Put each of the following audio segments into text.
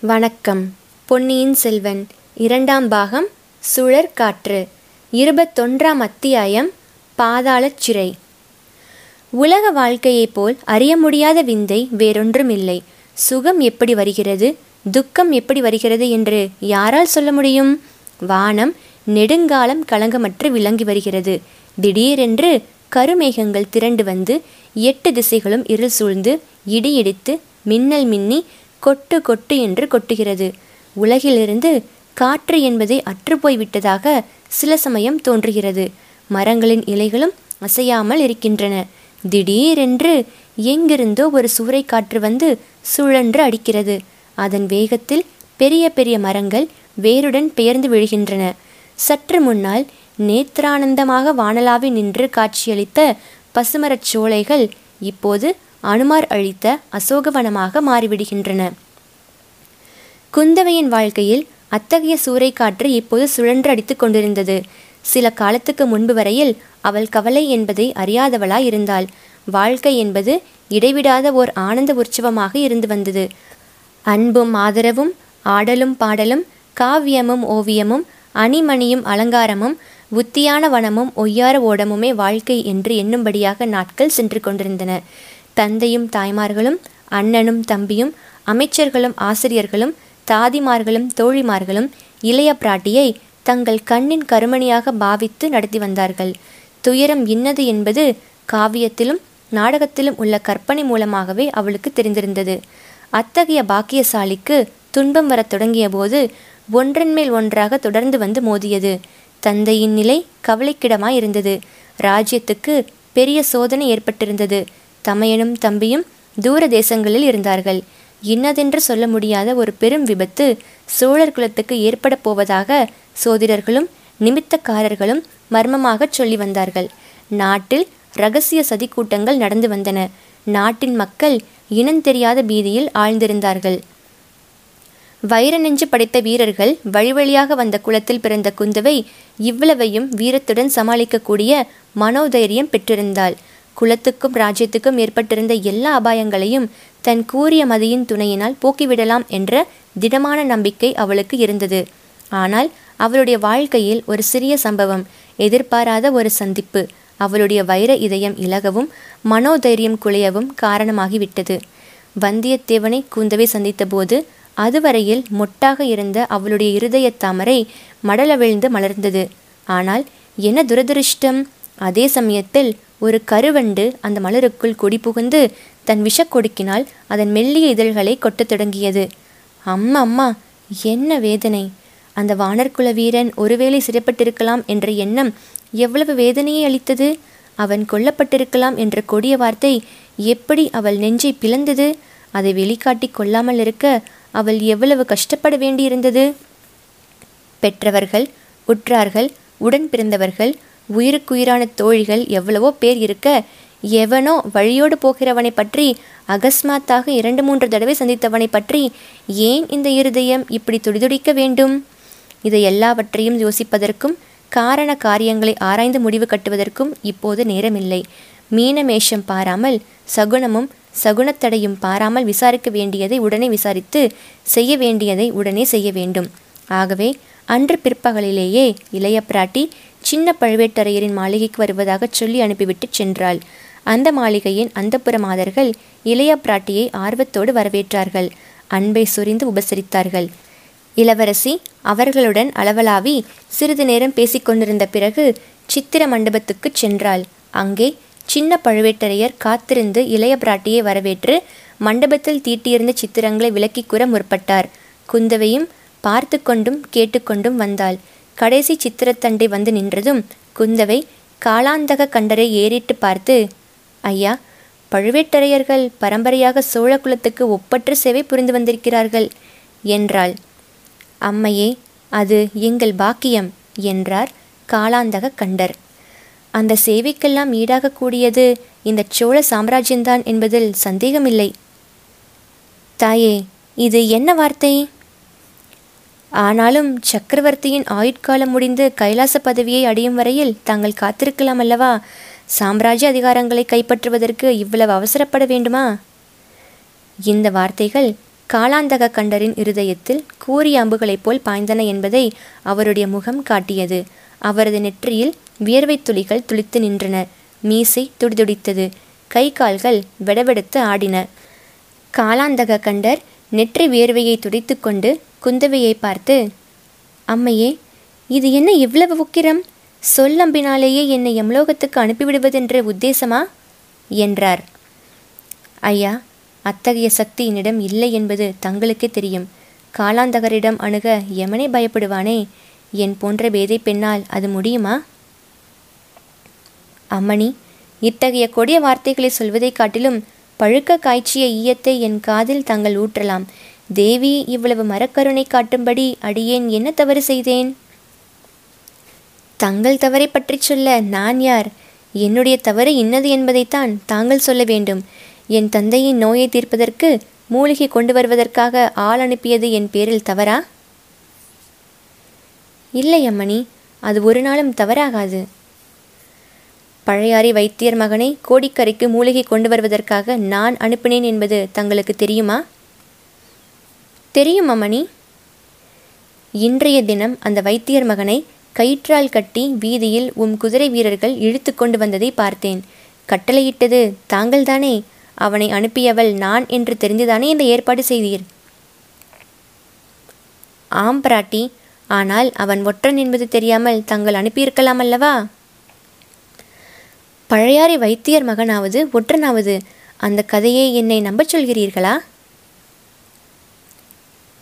வணக்கம். பொன்னியின் செல்வன் இரண்டாம் பாகம் சுழற்காற்று இருபத்தொன்றாம் அத்தியாயம் பாதாளச் சிறை. உலக வாழ்க்கையைப் போல் அறிய முடியாத விந்தை வேறொன்றுமில்லை. சுகம் எப்படி வருகிறது? துக்கம் எப்படி வருகிறது என்று யாரால் சொல்ல முடியும்? வானம் நெடுங்காலம் களங்கமற்று விளங்கி வருகிறது. திடீரென்று கருமேகங்கள் திரண்டு வந்து எட்டு திசைகளும் இருள் சூழ்ந்து இடி இடித்து மின்னல் மின்னி கொட்டு கொட்டு என்று கொட்டுகிறது. உலகிலிருந்து காற்று என்பதை அற்றுப்போய்விட்டதாக சில சமயம் தோன்றுகிறது. மரங்களின் இலைகளும் அசையாமல் இருக்கின்றன. திடீரென்று எங்கிருந்தோ ஒரு சூறை காற்று வந்து சுழன்று அடிக்கிறது. அதன் வேகத்தில் பெரிய பெரிய மரங்கள் வேருடன் பெயர்ந்து விழுகின்றன. சற்று முன்னால் நேத்ரானந்தமாக வானலாவி நின்று காட்சியளித்த பசுமரச் சோலைகள் இப்போது அனுமார் அழித்த அசோகவனமாக மாறிவிடுகின்றன. குந்தவையின் வாழ்க்கையில் அத்தகைய சூறைக்காற்று இப்போது சுழன்று அடித்துக் கொண்டிருந்தது. சில காலத்துக்கு முன்பு வரையில் அவள் கவலை என்பதை அறியாதவளாய் இருந்தாள். வாழ்க்கை என்பது இடைவிடாத ஓர் ஆனந்த உற்சவமாக இருந்து வந்தது. அன்பும் ஆதரவும் ஆடலும் பாடலும் காவியமும் ஓவியமும் அணிமணியும் அலங்காரமும் புத்தியான வனமும் ஒய்யார ஓடமுமே வாழ்க்கை என்று எண்ணும்படியாக நாட்கள் சென்று கொண்டிருந்தன. தந்தையும் தாய்மார்களும் அண்ணனும் தம்பியும் அமைச்சர்களும் ஆசிரியர்களும் தாதிமார்களும் தோழிமார்களும் இளைய பிராட்டியை தங்கள் கண்ணின் கருமணியாக பாவித்து நடத்தி வந்தார்கள். துயரம் இன்னது என்பது காவியத்திலும் நாடகத்திலும் உள்ள கற்பனை மூலமாகவே அவளுக்கு தெரிந்திருந்தது. அத்தகைய பாக்கியசாலிக்கு துன்பம் வரத் தொடங்கியபோது ஒன்றன்மேல் ஒன்றன் மேல் ஒன்றாக தொடர்ந்து வந்து மோதியது. தந்தையின் நிலை கவலைக்கிடமாய் இருந்தது ராஜ்யத்துக்கு பெரிய சோதனை ஏற்பட்டிருந்தது. தமையனும் தம்பியும் தூர தேசங்களில் இருந்தார்கள். இன்னதென்று சொல்ல முடியாத ஒரு பெரும் விபத்து சோழர் குலத்துக்கு ஏற்பட போவதாக சோதிடர்களும் நிமித்தக்காரர்களும் மர்மமாகச் சொல்லி வந்தார்கள். நாட்டில் ரகசிய சதி கூட்டங்கள் நடந்து வந்தன. நாட்டின் மக்கள் இனந்தெரியாத பீதியில் ஆழ்ந்திருந்தார்கள். வைர நெஞ்சு படைத்த வீரர்கள் வழி வழியாக வந்த குலத்தில் பிறந்த குந்தவை இவ்வளவையும் வீரத்துடன் சமாளிக்கக்கூடிய மனோதைரியம் பெற்றிருந்தாள். குலத்துக்கும் ராஜ்யத்துக்கும் ஏற்பட்டிருந்த எல்லா அபாயங்களையும் தன் கூறிய மதியின் துணையினால் போக்கிவிடலாம் என்ற திடமான நம்பிக்கை அவளுக்கு இருந்தது. ஆனால் அவளுடைய வாழ்க்கையில் ஒரு சிறிய சம்பவம் எதிர்பாராத ஒரு சந்திப்பு அவளுடைய வைர இதயம் இலகவும் மனோதைரியம் குலையவும் காரணமாகிவிட்டது. வந்தியத்தேவனை கூந்தவை சந்தித்தபோது அதுவரையில் மொட்டாக இருந்த அவளுடைய இருதய தாமரை மடலவிழ்ந்து மலர்ந்தது. ஆனால் என்ன துரதிருஷ்டம்? அதே சமயத்தில் ஒரு கருவண்டு அந்த மலருக்குள் கொடி புகுந்து தன் விஷக்கொடுக்கினால் அதன் மெல்லிய இதழ்களை கொட்டத் தொடங்கியது. அம்மா அம்மா என்ன வேதனை. அந்த வானர்குல வீரன் ஒருவேளை சிறைப்பட்டிருக்கலாம் என்ற எண்ணம் எவ்வளவு வேதனையை அளித்தது? அவன் கொல்லப்பட்டிருக்கலாம் என்ற கொடிய வார்த்தை எப்படி அவள் நெஞ்சை பிளந்தது? அதை வெளிக்காட்டி கொள்ளாமல் இருக்க அவள் எவ்வளவு கஷ்டப்பட வேண்டியிருந்தது? பெற்றவர்கள் உற்றார்கள் உடன் பிறந்தவர்கள் உயிருக்குயிரான தோழிகள் எவ்வளவோ பேர் இருக்க எவனோ வழியோடு போகிறவனை பற்றி அகஸ்மாத்தாக இரண்டு மூன்று தடவை சந்தித்தவனை பற்றி ஏன் இந்த இருதயம் இப்படி துடிதுடிக்க வேண்டும்? இதை எல்லாவற்றையும் யோசிப்பதற்கும் காரண காரியங்களை ஆராய்ந்து முடிவு கட்டுவதற்கும் இப்போது நேரமில்லை. மீனமேஷம் பாராமல் சகுனமும் சகுனத்தடையும் பாராமல் விசாரிக்க வேண்டியதை உடனே விசாரித்து செய்ய வேண்டியதை உடனே செய்ய வேண்டும். ஆகவே அன்று பிற்பகலிலேயே இளைய பிராட்டி சின்ன பழுவேட்டரையரின் மாளிகைக்கு வருவதாக சொல்லி அனுப்பிவிட்டு சென்றாள். அந்த மாளிகையின் அந்தப்புற மாதர்கள் இளைய பிராட்டியை ஆர்வத்தோடு வரவேற்றார்கள். அன்பை சொரிந்து உபசரித்தார்கள். இளவரசி அவர்களுடன் அளவலாவி சிறிது நேரம் பேசிக்கொண்டிருந்த பிறகு சித்திர மண்டபத்துக்குச் சென்றாள். அங்கே சின்ன பழுவேட்டரையர் காத்திருந்து இளைய பிராட்டியை வரவேற்று மண்டபத்தில் தீட்டியிருந்த சித்திரங்களை விலக்கி கூற முற்பட்டார். குந்தவையும் பார்த்து கொண்டும் கேட்டுக்கொண்டும் வந்தாள். கடைசி சித்திரத்தண்டை வந்து நின்றதும் குந்தவை காலாந்தக கண்டரை ஏறிட்டு பார்த்து ஐயா பழுவேட்டரையர்கள் பரம்பரையாக சோழ குலத்துக்கு ஒப்பற்ற சேவை புரிந்து வந்திருக்கிறார்கள் என்றாள். அம்மையே அது எங்கள் பாக்கியம் என்றார் காலாந்தக கண்டர். அந்த சேவைக்கெல்லாம் ஈடாகக்கூடியது இந்த சோழ சாம்ராஜ்யம்தான் என்பதில் சந்தேகமில்லை. தாயே இது என்ன வார்த்தை? ஆனாலும் சக்கரவர்த்தியின் ஆயுட்காலம் முடிந்து கைலாச பதவியை அடையும் வரையில் தாங்கள் காத்திருக்கலாம் அல்லவா? சாம்ராஜ்ய அதிகாரங்களை கைப்பற்றுவதற்கு இவ்வளவு அவசரப்பட வேண்டுமா? இந்த வார்த்தைகள் காலாந்தக கண்டரின் இருதயத்தில் கூறிய அம்புகளைப் போல் பாய்ந்தன என்பதை அவருடைய முகம் காட்டியது. அவரது நெற்றியில் வியர்வைத் துளிகள் துளித்து நின்றன. மீசை துடிதுடித்தது. கை கால்கள் வெடவெடுத்து ஆடின. காலாந்தக கண்டர் நெற்றி வியர்வையை துடைத்துக்கொண்டு குந்தவையை பார்த்து அம்மையே இது என்ன இவ்வளவு உக்கிரம்? சொல்லம்பினாலேயே என்னை யம்லோகத்துக்கு அனுப்பிவிடுவதென்ற உத்தேசமா? என்றார். ஐயா அத்தகைய சக்தி என்னிடம் இல்லை என்பது தங்களுக்கே தெரியும். காலாந்தகரிடம் அணுக எமனை பயப்படுவானே? என் போன்ற பேதை பெண்ணால் அது முடியுமா? அம்மணி இத்தகைய கொடிய வார்த்தைகளை சொல்வதைக் காட்டிலும் பழுக்க காய்ச்சிய ஈயத்தை என் காதில் தாங்கள் ஊற்றலாம். தேவி இவ்வளவு மரக்கருணை காட்டும்படி அடியேன் என்ன தவறு செய்தேன்? தங்கள் தவறை பற்றி சொல்ல நான் யார்? என்னுடைய தவறு இன்னது என்பதைத்தான் தாங்கள் சொல்ல வேண்டும். என் தந்தையின் நோயை தீர்ப்பதற்கு மூலிகை கொண்டு வருவதற்காக ஆள் அனுப்பியது என் பேரில் தவறா? இல்லை அம்மணி. அது ஒரு நாளும் தவறாகாது. பழையாறை வைத்தியர் மகனை கோடிக்கரைக்கு மூலிகை கொண்டு வருவதற்காக நான் அனுப்பினேன் என்பது தங்களுக்கு தெரியுமா? தெரியுமா மணி இன்றைய தினம் அந்த வைத்தியர் மகனை கயிற்றால் கட்டி வீதியில் உம் குதிரை வீரர்கள் இழுத்து கொண்டு வந்ததை பார்த்தேன். கட்டளையிட்டது தாங்கள்தானே அவனை அனுப்பியவள் நான் என்று தெரிந்துதானே இந்த ஏற்பாடு செய்தீர்? ஆம் பிராட்டி ஆனால் அவன் ஒற்றன் என்பது தெரியாமல் தங்கள் அனுப்பியிருக்கலாம் அல்லவா? பழையாறை வைத்தியர் மகனாவது ஒற்றனாவது அந்த கதையை என்னை நம்பச் சொல்கிறீர்களா?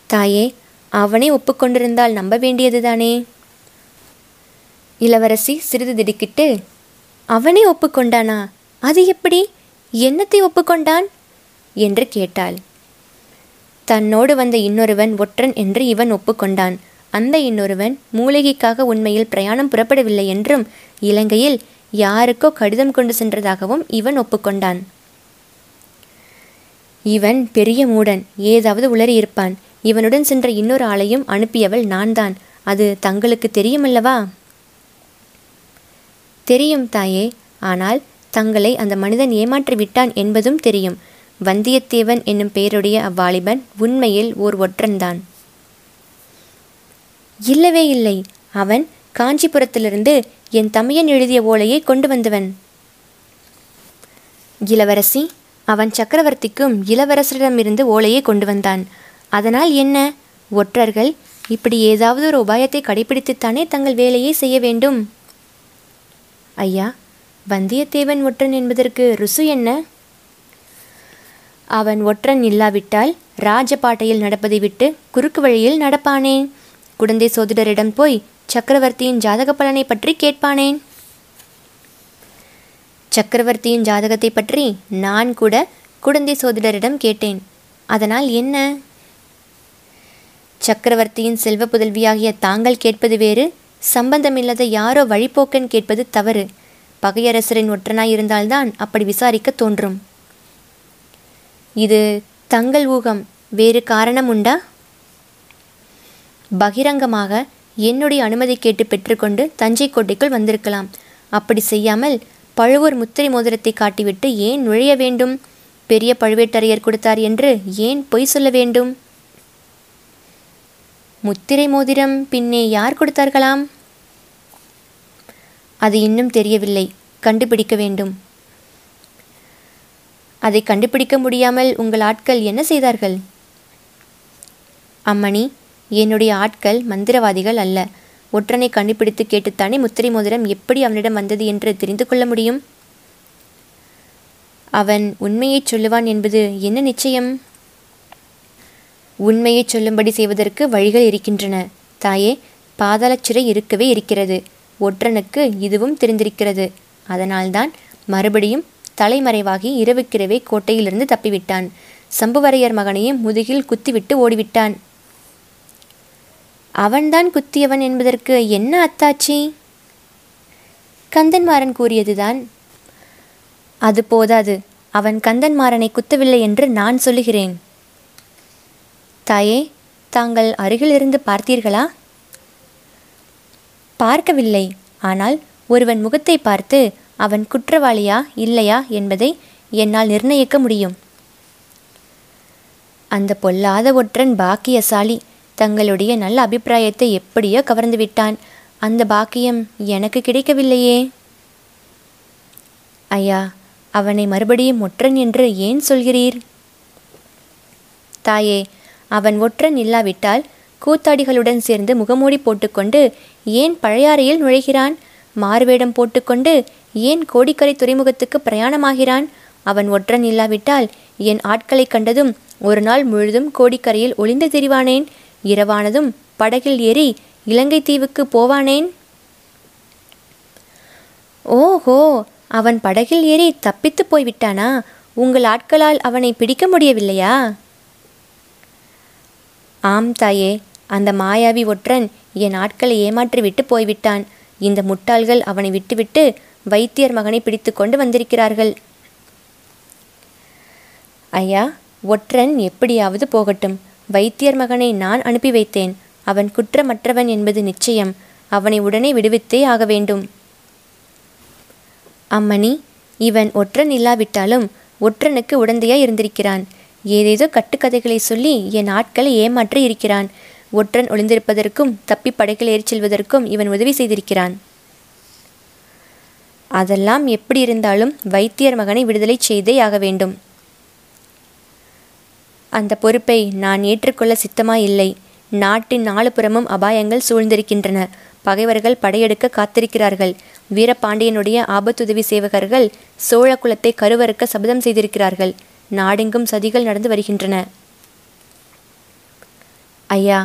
தாயே அவனே ஒப்புக்கொண்டிருந்தால் நம்ப வேண்டியதுதானே? இளவரசி சிறிது திடுக்கிட்டு அவனே ஒப்புக்கொண்டானா? அது எப்படி? என்னத்தை ஒப்புக்கொண்டான்? என்று கேட்டாள். தன்னோடு வந்த இன்னொருவன் ஒற்றன் என்று இவன் ஒப்புக்கொண்டான். அந்த இன்னொருவன் மூலிகைக்காக உண்மையில் பிரயாணம் புறப்படவில்லை என்றும் இலங்கையில் யாருக்கோ கடிதம் கொண்டு சென்றதாகவும் இவன் ஒப்புக்கொண்டான். இவன் பெரிய மூடன் ஏதாவது உளறியிருப்பான் இவனுடன் சென்ற இன்னொரு ஆளையும் அனுப்பியவள் நான்தான். அது தங்களுக்கு தெரியுமல்லவா? தெரியும் தாயே. ஆனால் தங்களை அந்த மனிதன் ஏமாற்றி விட்டான் என்பதும் தெரியும். வந்தியத்தேவன் என்னும் பெயருடைய அவ்வாலிபன் உண்மையில் ஓர் ஒற்றன்தான். இல்லவே இல்லை. அவன் காஞ்சிபுரத்திலிருந்து என் தமையன் எழுதிய ஓலையை கொண்டு வந்தவன். இளவரசி அவன் சக்கரவர்த்திக்கும் இளவரசரிடமிருந்து ஓலையை கொண்டு வந்தான். அதனால் என்ன? ஒற்றர்கள் இப்படி ஏதாவது ஒரு உபாயத்தை கடைபிடித்துத்தானே தங்கள் வேலையை செய்ய வேண்டும்? ஐயா வந்தியத்தேவன் ஒற்றன் என்பதற்கு ருசு என்ன? அவன் ஒற்றன் இல்லாவிட்டால் ராஜபாட்டையில் நடப்பதை விட்டு குறுக்கு வழியில் நடப்பானேன் குடந்தை சோதிடரிடம் போய் சக்கரவர்த்தியின் ஜாதக பலனை பற்றி கேட்பானேன்? சக்கரவர்த்தியின் ஜாதகத்தை பற்றி நான் கூட குடந்தை சோதிடரிடம் கேட்டேன். அதனால் என்ன? சக்கரவர்த்தியின் செல்வ புதல்வியாகிய தாங்கள் கேட்பது வேறு சம்பந்தமில்லாத யாரோ வழிபோக்கன் கேட்பது தவறு. பகையரசரின் ஒற்றனாய் இருந்தால்தான் அப்படி விசாரிக்க தோன்றும். இது தங்கள் ஊகம் வேறு காரணம் உண்டா? பகிரங்கமாக என்னுடைய அனுமதி கேட்டு பெற்றுக்கொண்டு தஞ்சை கோட்டைக்குள் வந்திருக்கலாம். அப்படி செய்யாமல் பழுவூர் முத்திரை மோதிரத்தை காட்டிவிட்டு ஏன் நுழைய வேண்டும்? பெரிய பழுவேட்டரையர் கொடுத்தார் என்று ஏன் பொய் சொல்ல வேண்டும்? முத்திரை மோதிரம் பின்னே யார் கொடுத்தார்களாம்? அது இன்னும் தெரியவில்லை. கண்டுபிடிக்க வேண்டும். அதை கண்டுபிடிக்க முடியாமல் உங்கள் ஆட்கள் என்ன செய்தார்கள்? அம்மணி என்னுடைய ஆட்கள் மந்திரவாதிகள் அல்ல. ஒற்றனை கண்டுபிடித்து கேட்டுத்தானே முத்திரை மோதிரம் எப்படி அவனிடம் வந்தது என்று தெரிந்து கொள்ள முடியும்? அவன் உண்மையைச் சொல்லுவான் என்பது என்ன நிச்சயம்? உண்மையைச் சொல்லும்படி செய்வதற்கு வழிகள் இருக்கின்றன. தாயே பாதாளச் சிறை இருக்கவே இருக்கிறது. ஒற்றனுக்கு இதுவும் தெரிந்திருக்கிறது. அதனால்தான் மறுபடியும் தலைமறைவாகி இரவுக்கிரவே கோட்டையிலிருந்து தப்பிவிட்டான். சம்புவரையர் மகனையும் முதுகில் குத்திவிட்டு ஓடிவிட்டான். அவன்தான் குத்தியவன் என்பதற்கு என்ன அத்தாட்சி கந்தன்மாறன் கூறியதுதான் அது போதாது. அவன் கந்தன்மாறனை குத்தவில்லை என்று நான் சொல்லுகிறேன். தாயே தாங்கள் அருகிலிருந்து பார்த்தீர்களா? பார்க்கவில்லை. ஆனால் ஒருவன் முகத்தை பார்த்து அவன் குற்றவாளியா இல்லையா என்பதை என்னால் நிர்ணயிக்க முடியும். அந்த பொல்லாத ஒற்றன் பாக்கியசாலி. தங்களுடைய நல்ல அபிப்பிராயத்தை எப்படியோ கவர்ந்து விட்டான். அந்த பாக்கியம் எனக்கு கிடைக்கவில்லையே. ஐயா அவனை மறுபடியும் ஒற்றன் என்று ஏன் சொல்கிறீர்? தாயே அவன் ஒற்றன் இல்லாவிட்டால் கூத்தாடிகளுடன் சேர்ந்து முகமூடி போட்டுக்கொண்டு ஏன் பழையாறையில் நுழைகிறான்? மாறுவேடம் போட்டுக்கொண்டு ஏன் கோடிக்கரை துறைமுகத்துக்கு பிரயாணமாகிறான்? அவன் ஒற்றன் இல்லாவிட்டால் என் ஆட்களைக் கண்டதும் ஒரு நாள் முழுதும் கோடிக்கரையில் ஒளிந்து திரிவானேன். இரவானதும் படகில் ஏறி இலங்கை தீவுக்கு போவானேன்? ஓஹோ அவன் படகில் ஏறி தப்பித்து போய்விட்டானா? உங்கள் ஆட்களால் அவனை பிடிக்க முடியவில்லையா? ஆம் தாயே அந்த மாயாவி ஒற்றன் என் ஆட்களை ஏமாற்றிவிட்டு போய்விட்டான். இந்த முட்டாள்கள் அவனை விட்டுவிட்டு வைத்தியர் மகனை பிடித்து கொண்டு வந்திருக்கிறார்கள். ஐயா ஒற்றன் எப்படியாவது போகட்டும். வைத்தியர் மகனை நான் அனுப்பி வைத்தேன். அவன் குற்றமற்றவன் என்பது நிச்சயம். அவனை உடனே விடுவித்தே ஆக வேண்டும். அம்மணி இவன் ஒற்றன் இல்லாவிட்டாலும் ஒற்றனுக்கு உடந்தையாய் இருந்திருக்கிறான். ஏதேதோ கட்டுக்கதைகளை சொல்லி என் ஆட்களை ஏமாற்றி இருக்கிறான். ஒற்றன் ஒளிந்திருப்பதற்கும் தப்பி படைகள் ஏறிச் செல்வதற்கும் இவன் உதவி செய்திருக்கிறான். அதெல்லாம் எப்படி இருந்தாலும் வைத்தியர் மகனை விடுதலை செய்தே ஆக வேண்டும். அந்த பொறுப்பை நான் ஏற்றுக்கொள்ள சித்தமாயில்லை. நாட்டின் நாலு புறமும் அபாயங்கள் சூழ்ந்திருக்கின்றன. பகைவர்கள் படையெடுக்க காத்திருக்கிறார்கள். வீரபாண்டியனுடைய ஆபத்துதவி சேவகர்கள் சோழ குலத்தை கருவறுக்க சபதம் செய்திருக்கிறார்கள். நாடெங்கும் சதிகள் நடந்து வருகின்றன. ஐயா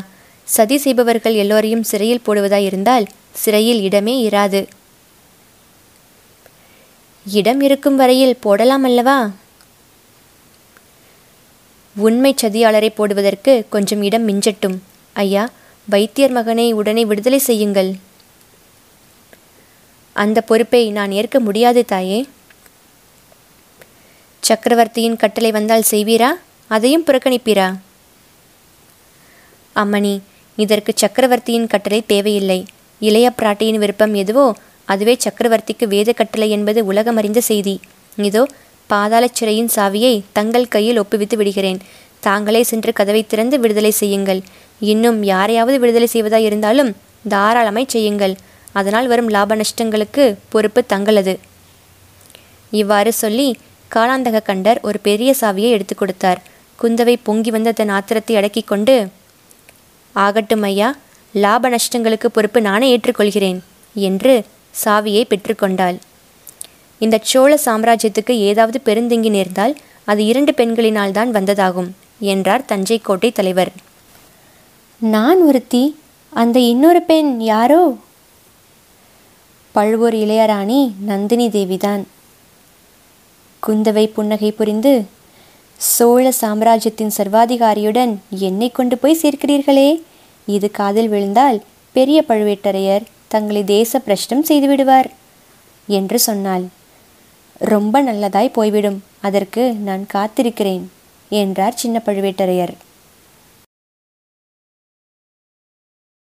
சதி செய்பவர்கள் எல்லோரையும் சிறையில் போடுவதாயிருந்தால் சிறையில் இடமே இராது. இடம் இருக்கும் வரையில் போடலாம் அல்லவா? உண்மை சதியாளரை போடுவதற்கு கொஞ்சம் இடம் மிஞ்சட்டும். ஐயா வைத்தியர் மகனை உடனே விடுதலை செய்யுங்கள். அந்த பொறுப்பை நான் ஏற்க முடியாது தாயே. சக்கரவர்த்தியின் கட்டளை வந்தால் செய்வீரா? அதையும் புறக்கணிப்பீரா? அம்மணி இதற்கு சக்கரவர்த்தியின் கட்டளை தேவையில்லை. இளைய பிராட்டியின் விருப்பம் எதுவோ அதுவே சக்கரவர்த்திக்கு வேத கட்டளை என்பது உலகமறிந்த செய்தி. இதோ பாதாளச் சிறையின் சாவியை தங்கள் கையில் ஒப்புவித்து விடுகிறேன். தாங்களே சென்று கதவை திறந்து விடுதலை செய்யுங்கள். இன்னும் யாரையாவது விடுதலை செய்வதாய் இருந்தாலும் தாராளமாய் செய்யுங்கள். அதனால் வரும் லாப நஷ்டங்களுக்கு பொறுப்பு தங்களது. இவ்வாறு சொல்லி காலாந்தக கண்டர் ஒரு பெரிய சாவியை எடுத்து கொடுத்தார். குந்தவை பொங்கி வந்த தன் ஆத்திரத்தை அடக்கிக் கொண்டு ஆகட்டும் ஐயா லாப நஷ்டங்களுக்கு பொறுப்பு நானே ஏற்றுக்கொள்கிறேன் என்று சாவியை பெற்றுக்கொண்டாள் இந்த சோழ சாம்ராஜ்யத்துக்கு ஏதாவது பெருந்தீங்கி நேர்ந்தால் அது இரண்டு பெண்களினால் தான் வந்ததாகும் என்றார் தஞ்சை கோட்டை தலைவர். நான் ஒருத்தி அந்த இன்னொரு பெண் யாரோ? பழுவூர் இளையராணி நந்தினி தேவிதான். குந்தவை புன்னகை புரிந்து சோழ சாம்ராஜ்யத்தின் சர்வாதிகாரியுடன் என்னை கொண்டு போய் சேர்க்கிறீர்களே? இது காதில் விழுந்தால் பெரிய பழுவேட்டரையர் தங்களை தேச பிரஷ்டம் செய்துவிடுவார் என்று சொன்னாள். ரொம்ப நல்லதாய் போய்விடும். அதற்கு நான் காத்திருக்கிறேன் என்றார் சின்ன பழுவேட்டரையர்.